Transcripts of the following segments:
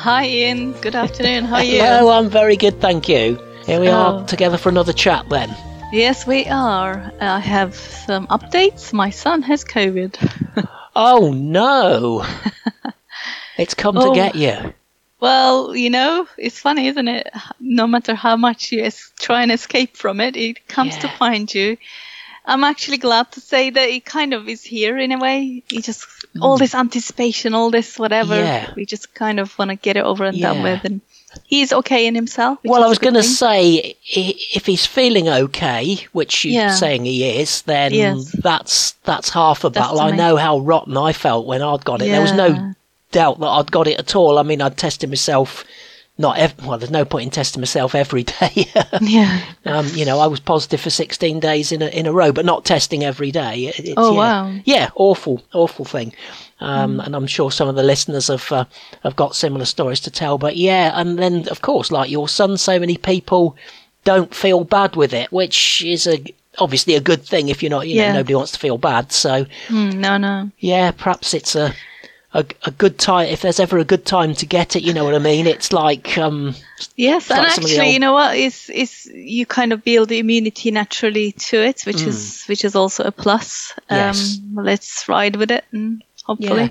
Hi, Ian. Good afternoon. How are you? Hello, I'm very good, thank you. Here we Oh. are together for another chat then. Yes, we are. I have some updates. My son has COVID. Oh no! it's come to Oh. get you. well, you know, it's funny, isn't it? No matter how much you es- try and escape from it, it comes to find you. I'm actually glad to say that it kind of is here in a way. You just all this anticipation, all this whatever. Mm. Yeah. We just kind of want to get it over and done with, and he's okay in himself. Well, I was going to say, if he's feeling okay, which you're Yeah. saying he is, then Yes. that's that's half a That's battle. I know how rotten I felt when I'd got it. There was no doubt that I'd got it at all. I mean, I'd tested myself. Not ev- well. There's no point in testing myself every day. Yeah. Um, you know, I was positive for 16 days in a, in a row, but not testing every day. It- it's, Oh, yeah. wow. Yeah, awful, awful thing. Um, Mm. And I'm sure some of the listeners have uh, have got similar stories to tell. But yeah, and then of course, like your son, so many people don't feel bad with it, which is a obviously a good thing if you're not, you Yeah. know, nobody wants to feel bad. So Mm, no, no. yeah, perhaps it's a, a a good time if there's ever a good time to get it. You know what I mean? It's like um, Yes, and like some of the actually, old- you know what? Is is you kind of build the immunity naturally to it, which is which is also a plus. Um, Mm. Yes. Let's ride with it, and hopefully, Yeah.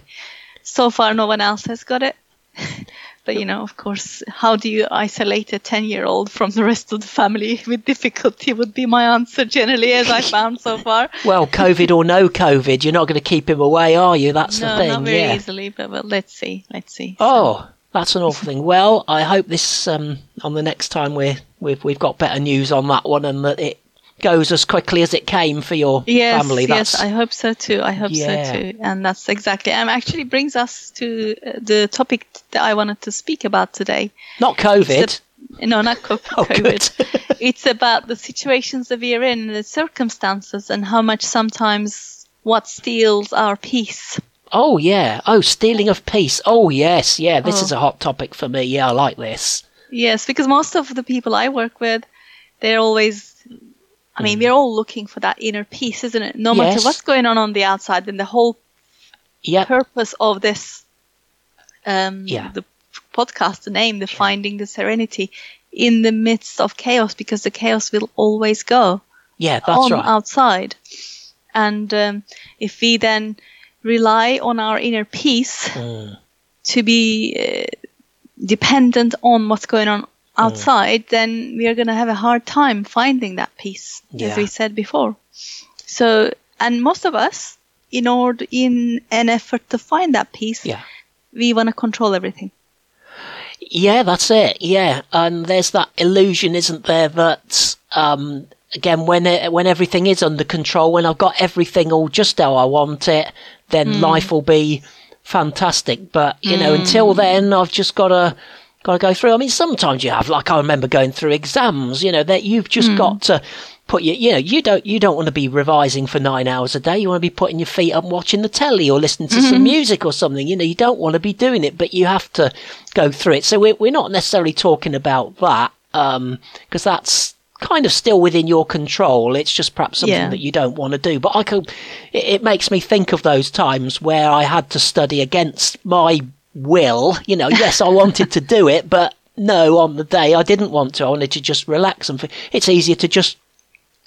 so far no one else has got it. but you know, of course, how do you isolate a ten-year-old from the rest of the family with difficulty? Would be my answer generally, as I found so far. well, COVID or no COVID, you're not going to keep him away, are you? That's no, the thing. not very yeah. easily, but well, let's see, let's see. Oh, that's an awful thing. Well, I hope this um, on the next time we we've we've got better news on that one, and that it goes as quickly as it came for your Yes, family. yes, That's I hope so too. I hope Yeah. so too. And that's exactly, and actually brings us to uh, the topic that I wanted to speak about today. not COVID. It's No, not co- Oh, COVID. it's about the situations that we are in, the circumstances, and how much sometimes what steals our peace. oh yeah. Oh, stealing of peace. Oh yes, yeah. This Oh. is a hot topic for me. Yeah, I like this. Yes, because most of the people I work with, they're always. I mean, we're all looking for that inner peace, isn't it? No matter Mm. Yes. what's going on on the outside, then the whole Yeah. purpose of this um Yeah. the podcast the name the finding the serenity in the midst of chaos because the chaos will always go Yeah, that's on right. outside and um, if we then rely on our inner peace Mm. to be uh, dependent on what's going on Mm. outside then we are going to have a hard time finding that peace Yeah. as we said before so and most of us in order in an effort to find that peace Yeah. we want to control everything Yeah, that's it. Yeah, and there's that illusion, isn't there, that um, again, when it, when everything is under control, when I've got everything all just how I want it, then life will be fantastic. But you know, until then, I've just got to got to go through. I mean, sometimes you have, like I remember going through exams. You know, that you've just hmm. got to put your, you know, you don't you don't want to be revising for nine hours a day. You want to be putting your feet up, and watching the telly, or listening to some mm-hmm. music or something. You know, you don't want to be doing it, but you have to go through it. So we're we're not necessarily talking about that um, because that's kind of still within your control. It's just perhaps something Yeah. that you don't want to do. But I could, it, it makes me think of those times where I had to study against my will. You know, yes, I wanted to do it, but no, on the day I didn't want to. I wanted to just relax and f- it's easier to just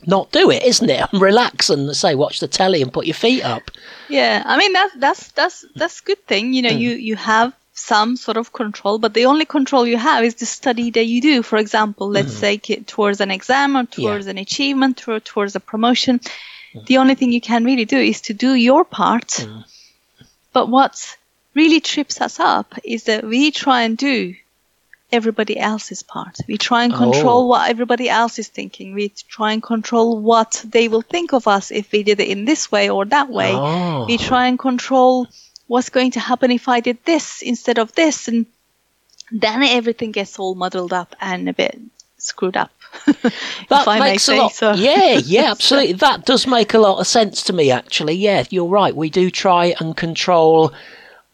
not do it, isn't it? And relax and say, watch the telly and put your feet up. yeah i mean that's that's that's that's good thing you know Hmm. you you have some sort of control, but the only control you have is the study that you do. For example, let's hmm. say it towards an exam or towards an achievement or towards a promotion. Hmm. The only thing you can really do is to do your part. Hmm. But what really trips us up is that we try and do everybody else's part. We try and control Oh. what everybody else is thinking. We try and control what they will think of us if we did it in this way or that way. Oh. We try and control what's going to happen if I did this instead of this. And then everything gets all muddled up and a bit screwed up. That if I may makes a lot. so. Yeah, yeah, absolutely. that does make a lot of sense to me. Actually, yeah, you're right. We do try and control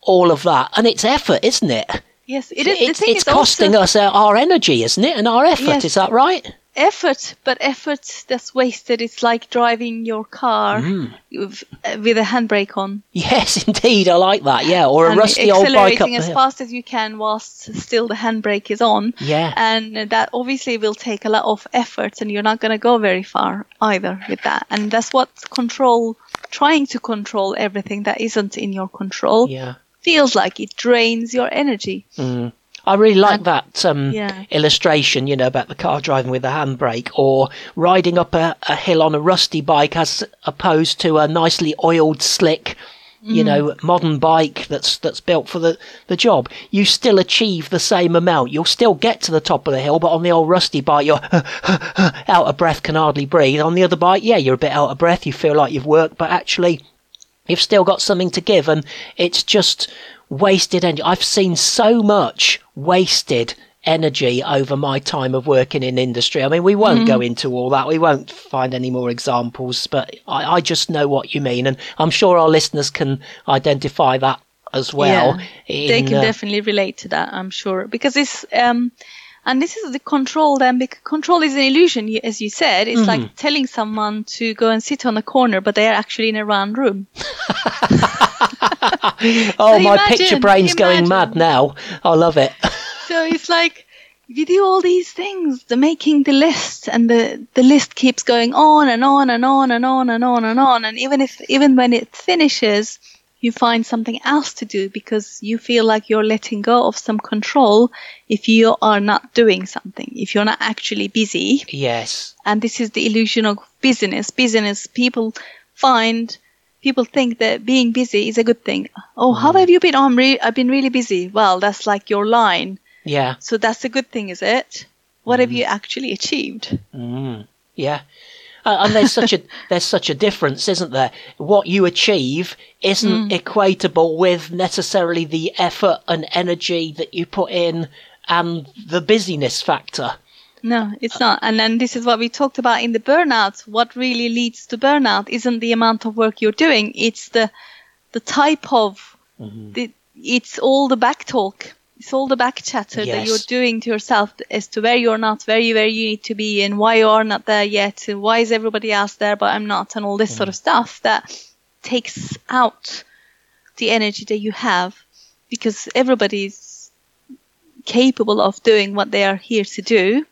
all of that, and it's effort, isn't it? Yes, it is. It's, it's costing also us our, energy, isn't it, and our effort? Yes. Is that right? effort, but effort that's wasted. It's like driving your car Mm. with, uh, with a handbrake on. Yes, indeed. I like that. Yeah, or a and rusty old bike accelerating as fast as you can whilst still the handbrake is on. Yeah. And that obviously will take a lot of effort, and you're not going to go very far either with that. And that's what control, trying to control everything that isn't in your control, Yeah. Feels like it drains your energy. Mm. I really like And- that um, Yeah. illustration, you know, about the car driving with the handbrake or riding up a, a hill on a rusty bike as opposed to a nicely oiled, slick, you know, modern bike that's that's built for the, the job. You still achieve the same amount. You'll still get to the top of the hill, but on the old rusty bike, you're out of breath, can hardly breathe. On the other bike, yeah, you're a bit out of breath. You feel like you've worked, but actually, you've still got something to give and it's just wasted energy. I've seen so much wasted energy over my time of working in industry. I mean, we won't go into all that. We won't find any more examples, but I, I just know what you mean. And I'm sure our listeners can identify that as well. Yeah, they can uh, definitely relate to that, I'm sure, because it's um, and this is the control. Then because control is an illusion, as you said. It's Mm-hmm. like telling someone to go and sit on a corner, but they are actually in a round room. oh, So my imagine- picture brain's going mad now. I love it. So it's like you do all these things, the making the list, and the the list keeps going on and on and on and on and on and on. And even if even when it finishes, you find something else to do because you feel like you're letting go of some control if you are not doing something, if you're not actually busy. yes. And this is the illusion of busyness. Busyness, people find, people think that being busy is a good thing. Oh, how have you been? Oh, I'm re- I've been really busy. Well, that's like your line. Yeah. So that's a good thing, is it? What have you actually achieved? Mm, yeah. Uh, and there's such a there's such a difference, isn't there? What you achieve isn't equatable with necessarily the effort and energy that you put in and the busyness factor. No, it's not. And then this is what we talked about in the burnout. What really leads to burnout isn't the amount of work you're doing; it's the the type of the, it's all the back talk. It's all the back chatter that you're doing to yourself as to where you're not, where you where you need to be, and why you are not there yet. And why is everybody else there but I'm not, and all this sort of mm. stuff that takes out the energy that you have because everybody's capable of doing what they are here to do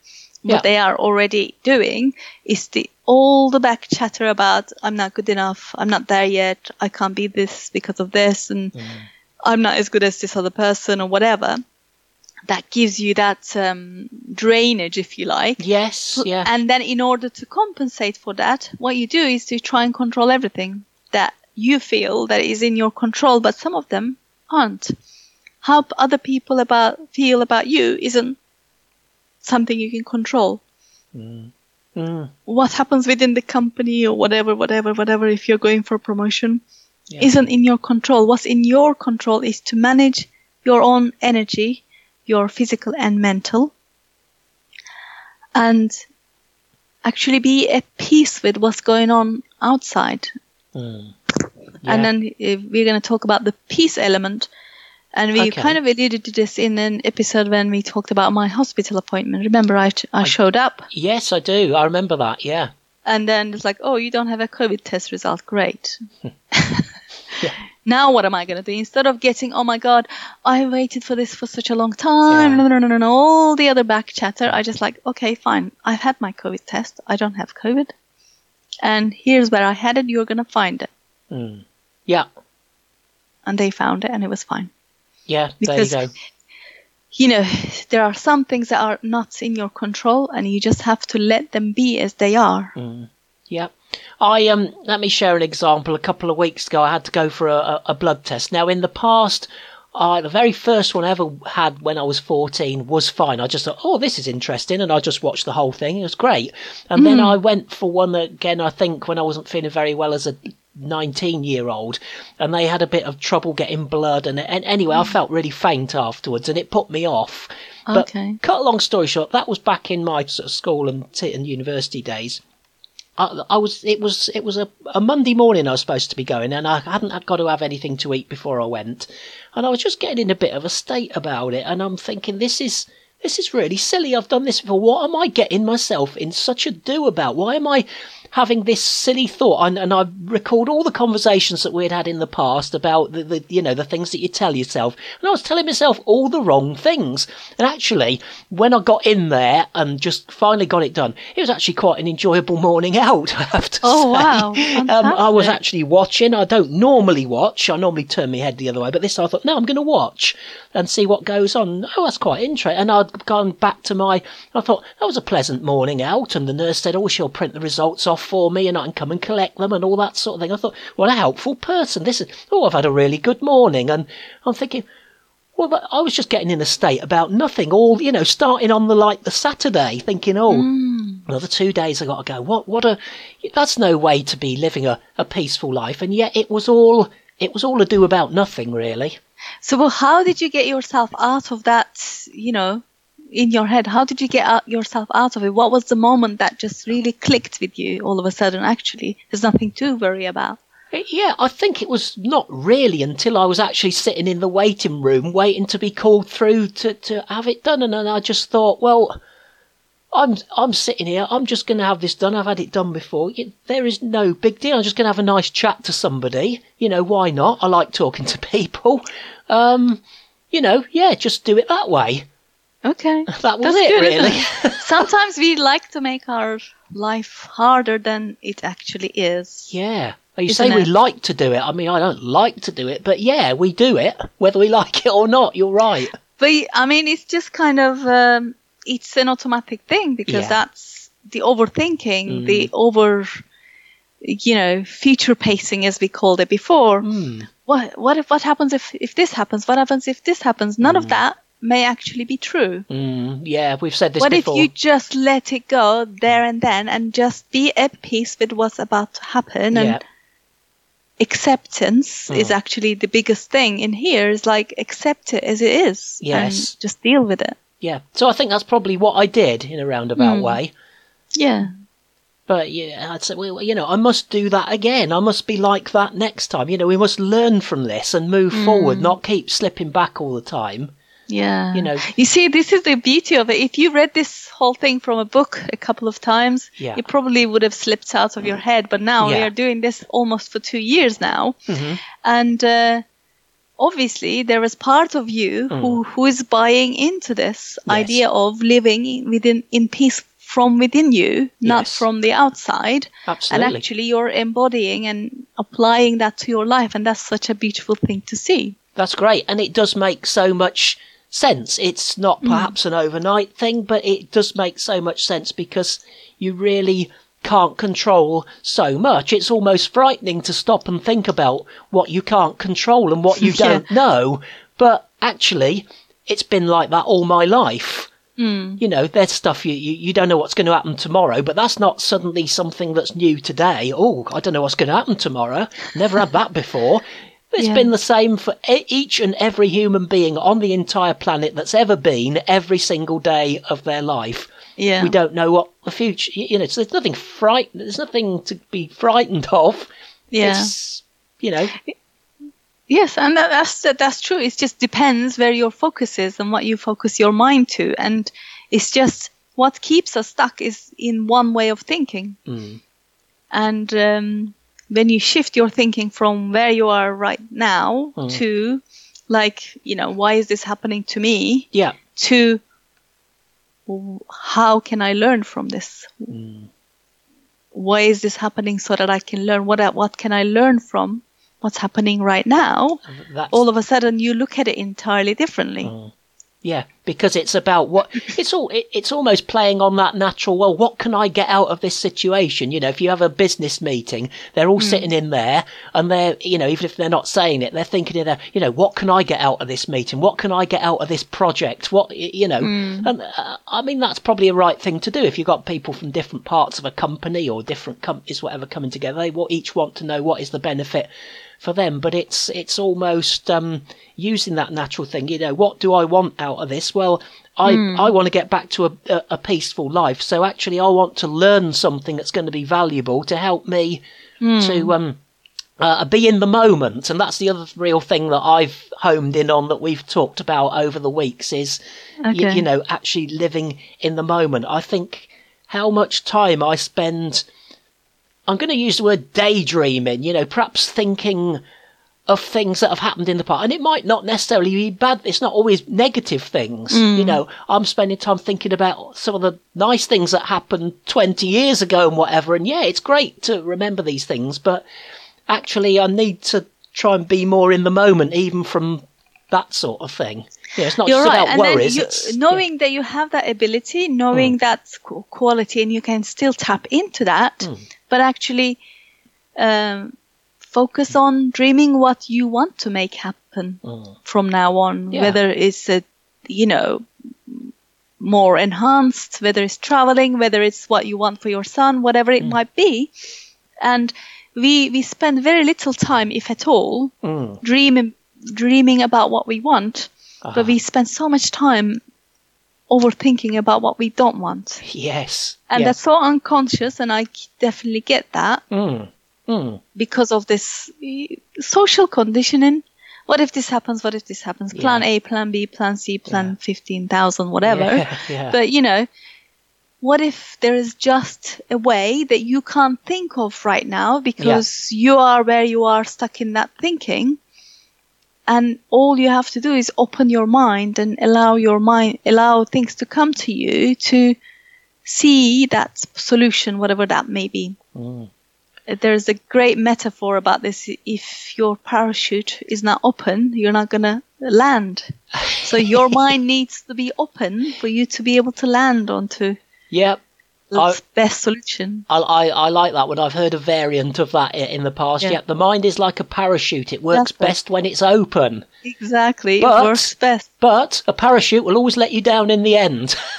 what Yeah. they are already doing is the all the back chatter about I'm not good enough, I'm not there yet, I can't be this because of this, and mm. I'm not as good as this other person or whatever. That gives you that um, drainage, if you like. Yes, yeah. And then, in order to compensate for that, what you do is to try and control everything that you feel that is in your control, but some of them aren't. How other people about feel about you isn't something you can control. Mm, What happens within the company or whatever, whatever, whatever, if you're going for promotion, Yeah. isn't in your control. What's in your control is to manage your own energy, your physical and mental, and actually be at peace with what's going on outside. mm. And then uh, we're going to talk about the peace element. And we Okay. kind of alluded to this in an episode when we talked about my hospital appointment. Remember, I, I showed up Yes, I do. I remember that. Yeah. and then it's like, oh, you don't have a COVID test result. Great. Now what am I going to do? Instead of getting, oh my God, I waited for this for such a long time, Yeah. no, no, no, no, no, all the other back chatter, I just like, okay, fine. I've had my COVID test. I don't have COVID. And here's where I had it. You're going to find it. Mm. Yeah. And they found it and it was fine. Yeah, Because- there you go. You know, there are some things that are not in your control, and you just have to let them be as they are. Yeah. I um let me share an example. A couple of weeks ago I had to go for a, a, blood test. Now in the past I, the very first one I ever had when I was 14 was fine. I just thought, oh, this is interesting. And I just watched the whole thing. It was great. And then I went for one again, I think, when I wasn't feeling very well as a 19 year old. And they had a bit of trouble getting blood. And, and anyway, I felt really faint afterwards and it put me off. But Okay. cut a long story short, that was back in my sort of school and, t- and university days. I, I was it was it was a, a Monday morning I was supposed to be going and I hadn't had got to have anything to eat before I went. And I was just getting in a bit of a state about it and I'm thinking this is this is really silly. I've done this before. What am I getting myself in such a do about? Why am I having this silly thought and, and I recalled all the conversations that we'd had in the past about the, the you know the things that you tell yourself. And I was telling myself all the wrong things. And actually when I got in there and just finally got it done it was actually quite an enjoyable morning out I have to Oh, say. wow. um, I was actually watching. I don't normally watch. I normally turn my head the other way. But this I thought no I'm going to watch and see what goes on. Oh that's quite interesting. And I'd gone back to my I thought that was a pleasant morning out. And the nurse said oh she'll print the results off for me and I can come and collect them and all that sort of thing I thought what a helpful person this is oh I've had a really good morning and I'm thinking well, I was just getting in a state about nothing. All you know, starting on the like the Saturday, thinking, oh, mm. another two days I got to go. What? What a? That's no way to be living a, a peaceful life. And yet it was all it was all ado about nothing, really. So, well, how did you get yourself out of that, you know, in your head? How did you get out, yourself out of it? What was the moment that just really clicked with you all of a sudden? Actually, there's nothing to worry about. Yeah, I think it was not really until I was actually sitting in the waiting room waiting to be called through to, to have it done. And then I just thought, well, I'm I'm sitting here. I'm just going to have this done. I've had it done before. There is no big deal. I'm just going to have a nice chat to somebody. You know, why not? I like talking to people. Um, you know, yeah, just do it that way. Okay. That was That's it, good, really. Sometimes we like to make our life harder than it actually is. Yeah. You Isn't say we like to do it. I mean, I don't like to do it, but yeah, we do it, whether we like it or not. You're right. But I mean, it's just kind of um, it's an automatic thing because Yeah. that's the overthinking, Mm. the over, you know, future pacing as we called it before. Mm. What what if what happens if if this happens? What happens if this happens? None of that may actually be true. Mm, yeah, we've said this what before. if you just let it go there and then and just be at peace with what's about to happen and yeah. acceptance is Mm. actually the biggest thing in here is like accept it as it is Yes. and just deal with it Yeah. So I think that's probably what I did in a roundabout Mm. way. yeah But yeah, I'd say, well, you know, I must do that again. I must be like that next time. You know, we must learn from this and move Mm. forward, not keep slipping back all the time. Yeah You know. you see this is the beauty of it if you read this whole thing from a book a couple of times Yeah. it probably would have slipped out of your head but now we are doing this almost for two years now Mhm. and uh, obviously there is part of you who, who is buying into this. Yes. idea of living in- within in peace from within you not Yes. from the outside Absolutely. and actually you're embodying and applying that to your life and that's such a beautiful thing to see That's great. And it does make so much sense. It's not Mm. perhaps an overnight thing, but it does make so much sense because you really can't control so much. It's almost frightening to stop and think about what you can't control and what you Yeah. don't know. But actually, it's been like that all my life. Mm. You know, there's stuff you, you, you don't know what's going to happen tomorrow, but that's not suddenly something that's new today. Oh, I don't know what's going to happen tomorrow. Never had that before. It's Yeah. been the same for each and every human being on the entire planet that's ever been every single day of their life. yeah We don't know what the future, you know, so there's nothing fright, there's nothing to be frightened of. yeah It's, you know, Yes, and that, that's that, that's true. It just depends where your focus is and what you focus your mind to, and it's just what keeps us stuck is in one way of thinking. Mm. And um, when you shift your thinking from where you are right now Mm. to, like, you know, why is this happening to me? yeah, To how can I learn from this? Mm. Why is this happening so that I can learn? What what can I learn from? what's happening right now, That's, all of a sudden you look at it entirely differently. Mm. Yeah, because it's about what it's all. It, it's almost playing on that natural. Well, what can I get out of this situation? You know, if you have a business meeting, they're all sitting in there, and they're, you know, even if they're not saying it, they're thinking in there. You know, what can I get out of this meeting? What can I get out of this project? What you know, and uh, I mean that's probably a right thing to do if you've got people from different parts of a company or different companies, whatever, coming together. They will each want to know what is the benefit for them, but it's it's almost um, using that natural thing. You know, what do I want out of this? Well, I I want to get back to a, a, a peaceful life, so actually I want to learn something that's going to be valuable to help me to um. Uh, be in the moment, and that's the other real thing that I've homed in on that we've talked about over the weeks is, y- you know, actually living in the moment. I think how much time I spend I'm going to use the word daydreaming, you know, perhaps thinking of things that have happened in the past. And it might not necessarily be bad. It's not always negative things. You mm. know, I'm spending time thinking about some of the nice things that happened 20 years ago and whatever. And yeah, it's great to remember these things, but actually I need to try and be more in the moment, even from that sort of thing. Yeah, it's not You're just right, about and worries. then you, it's, yeah. knowing that you have that ability, knowing that quality, and you can still tap into that, Hmm. but actually um, focus on dreaming what you want to make happen from now on. Yeah. Whether it's a, you know, more enhanced, whether it's traveling, whether it's what you want for your son, whatever it might be, and we we spend very little time, if at all, Mm. dreaming dreaming about what we want Ah. but we spend so much time overthinking about what we don't want Yes. and yes. that's so unconscious and I definitely get that Mm. Mm. because of this social conditioning what if this happens what if this happens plan Yeah. a plan b plan c plan 15000 whatever Yeah, yeah. but you know what if there is just a way that you can't think of right now because you are where you are stuck in that thinking and all you have to do is open your mind and allow your mind allow things to come to you to see that solution whatever that may be Mm. there's a great metaphor about this if your parachute is not open you're not going to land so your mind needs to be open for you to be able to land onto Yep. The I- best solution I, I, I like that one. I've heard a variant of that in the past. Yeah. The mind is like a parachute. It works That's best when it's open. exactly But- it works best But a parachute will always let you down in the end.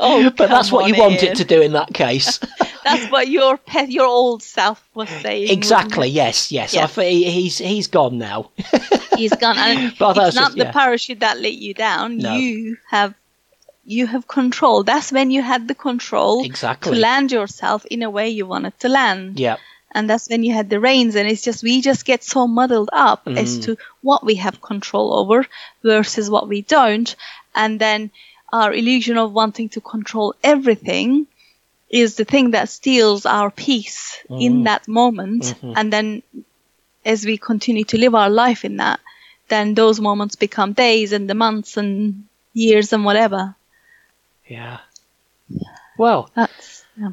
oh but that's what you on, want it to do in that case. that's what your pet your old self was saying exactly. it? Yes. Yes. I he's he's gone now. he's gone and But it's not just- the yeah. parachute that let you down No. you have you have control that's when you had the control Exactly. to land yourself in a way you wanted to land Yeah. and that's when you had the reins and it's just we just get so muddled up as Mm. to what we have control over versus what we don't and then our illusion of wanting to control everything is the thing that steals our peace in Mm. that moment Mhm. and then as we continue to live our life in that then those moments become days and the months and years and whatever Yeah. Well, that's yeah.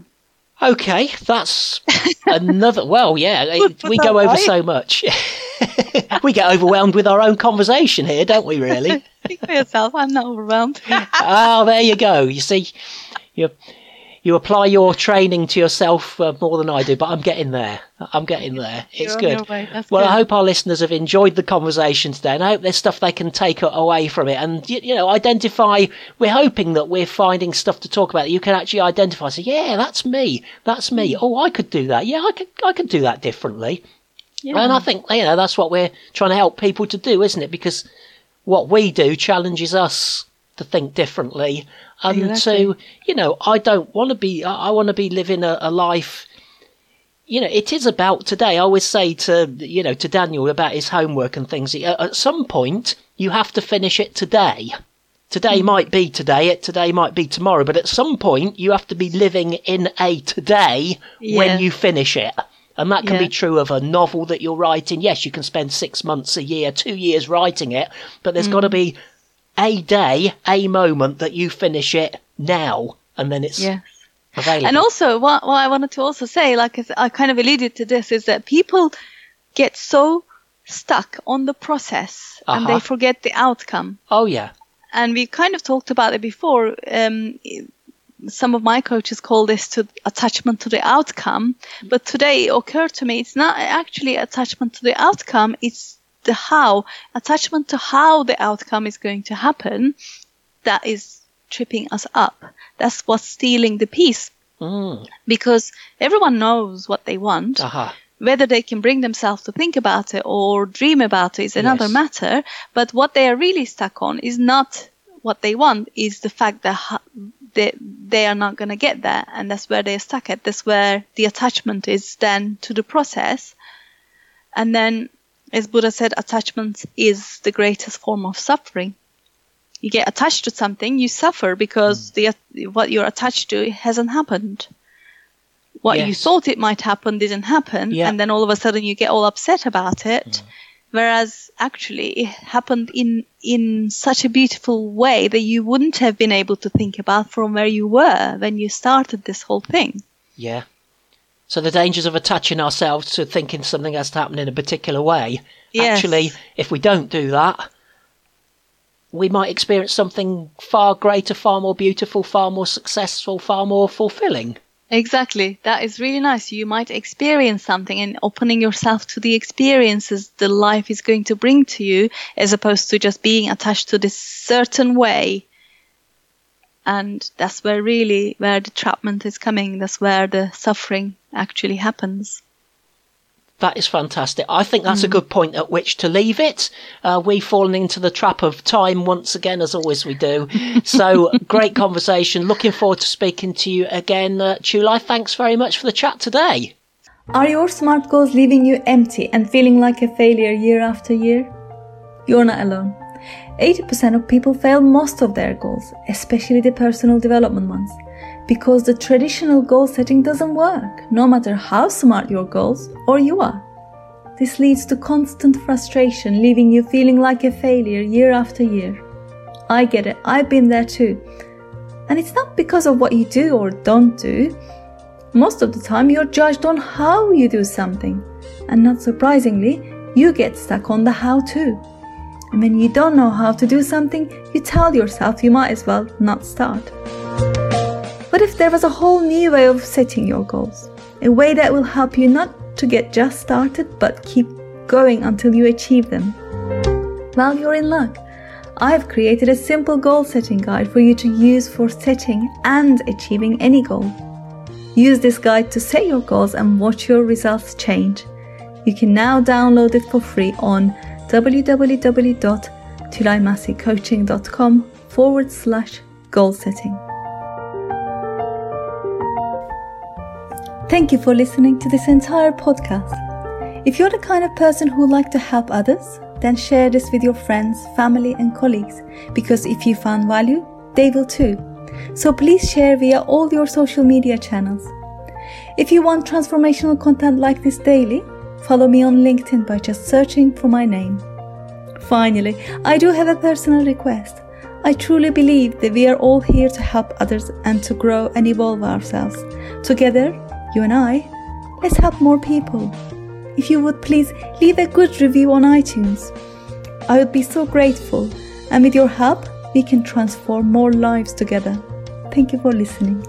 okay. That's another. Well, yeah. it- we go over so much. we get overwhelmed with our own conversation here, don't we? Really. Speak for yourself i'm not overwhelmed oh, there you go. You see, you you apply your training to yourself uh, more than I do, but I'm getting there. I'm getting there. It's good. Well, I hope our listeners have enjoyed the conversation today, and I hope there's stuff they can take away from it, and you, you know, identify. We're hoping that we're finding stuff to talk about that you can actually identify. Say, yeah, that's me. That's me. Hmm. Oh, I could do that. Yeah, I could. I could do that differently. yeah. And I think you know that's what we're trying to help people to do, isn't it? Because what we do challenges us to think differently and Exactly. to you know I don't want to be I, I want to be living a, a life. You know, it is about today. I always say to you know to Daniel about his homework and things. At some point, you have to finish it today. Today might be today. It today might be tomorrow. But at some point, you have to be living in a today Yeah. when you finish it. And that can Yeah. be true of a novel that you're writing. Yes, you can spend six months, a year, two years writing it, but there's Mm. got to be a day, a moment that you finish it now, and then it's Yes. available. And also, what, what I wanted to also say, like I kind of alluded to this, is that people get so stuck on the process and Uh-huh. they forget the outcome. Oh yeah. And we kind of talked about it before. Um, some of my coaches call this to attachment to the outcome, but today it occurred to me it's not actually attachment to the outcome. It's the how attachment to how the outcome is going to happen that is tripping us up. That's what's stealing the peace Mm. because everyone knows what they want. Uh-huh. Whether they can bring themselves to think about it or dream about it is another Yes. matter. But what they are really stuck on is not what they want, is the fact that they, they are not going to get there. And that's where they're stuck at. That's where the attachment is then to the process. And then, as Buddha said, attachment is the greatest form of suffering. You get attached to something, you suffer because mm. the what you're attached to hasn't happened what you thought it might happen didn't happen Yeah. and then all of a sudden you get all upset about it mm. whereas actually it happened in in such a beautiful way that you wouldn't have been able to think about from where you were when you started this whole thing Yeah. So the dangers of attaching ourselves to thinking something has to happen in a particular way. Yes. Actually, if we don't do that, we might experience something far greater, far more beautiful, far more successful, far more fulfilling. exactly that is really nice you might experience something and opening yourself to the experiences the life is going to bring to you as opposed to just being attached to this certain way and that's where really where the trapment is coming that's where the suffering actually happens That is fantastic. I think that's a good point at which to leave it. Uh, we've fallen into the trap of time once again, as always we do. So great conversation. Looking forward to speaking to you again, uh, Chulai. Thanks very much for the chat today. Are your SMART goals leaving you empty and feeling like a failure year after year? You're not alone. 80% of people fail most of their goals, especially the personal development ones, because the traditional goal setting doesn't work, no matter how smart your goals or you are. This leads to constant frustration, leaving you feeling like a failure year after year. I get it, I've been there too. And it's not because of what you do or don't do. Most of the time, you're judged on how you do something. And not surprisingly, you get stuck on the how to. And when you don't know how to do something, you tell yourself you might as well not start. What if there was a whole new way of setting your goals? A way that will help you not to get just started, but keep going until you achieve them? Well, you're in luck. I've created a simple goal setting guide for you to use for setting and achieving any goal. Use this guide to set your goals and watch your results change. You can now download it for free on www.tulaimassicoaching.com forward slash goal setting. Thank you for listening to this entire podcast. If you're the kind of person who like to help others, then share this with your friends, family, and colleagues because if you found value, they will too. So please share via all your social media channels. If you want transformational content like this daily, follow me on LinkedIn by just searching for my name. Finally, I do have a personal request. I truly believe that we are all here to help others and to grow and evolve ourselves. Together, you and I, let's help more people. If you would please leave a good review on iTunes, I would be so grateful. And with your help, we can transform more lives together. Thank you for listening.